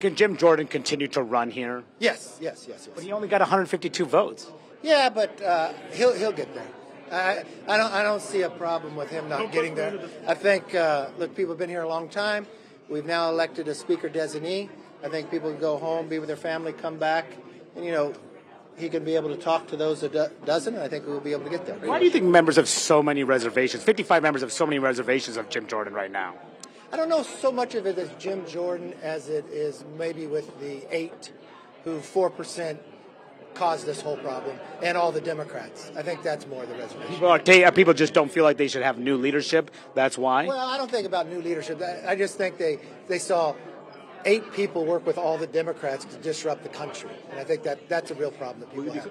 Can Jim Jordan continue to run here? Yes, yes, yes, yes. But he only got 152 votes. Yeah, but uh, he'll he'll get there. I, I don't I don't see a problem with him not getting there. I think uh, look, people have been here a long time. We've now elected a speaker designee. I think people can go home, be with their family, come back, and you know he can be able to talk to those that do- doesn't. And I think we'll be able to get there. Why do you think members have so many reservations? 55 members have so many reservations of Jim Jordan right now. I don't know so much of it as Jim Jordan as it is maybe with the eight who four percent caused this whole problem, and all the Democrats. I think that's more the reservation. People, are, uh, people just don't feel like they should have new leadership. That's why. Well, I don't think about new leadership. I I just think they they saw eight people work with all the Democrats to disrupt the country, and I think that that's a real problem that people have.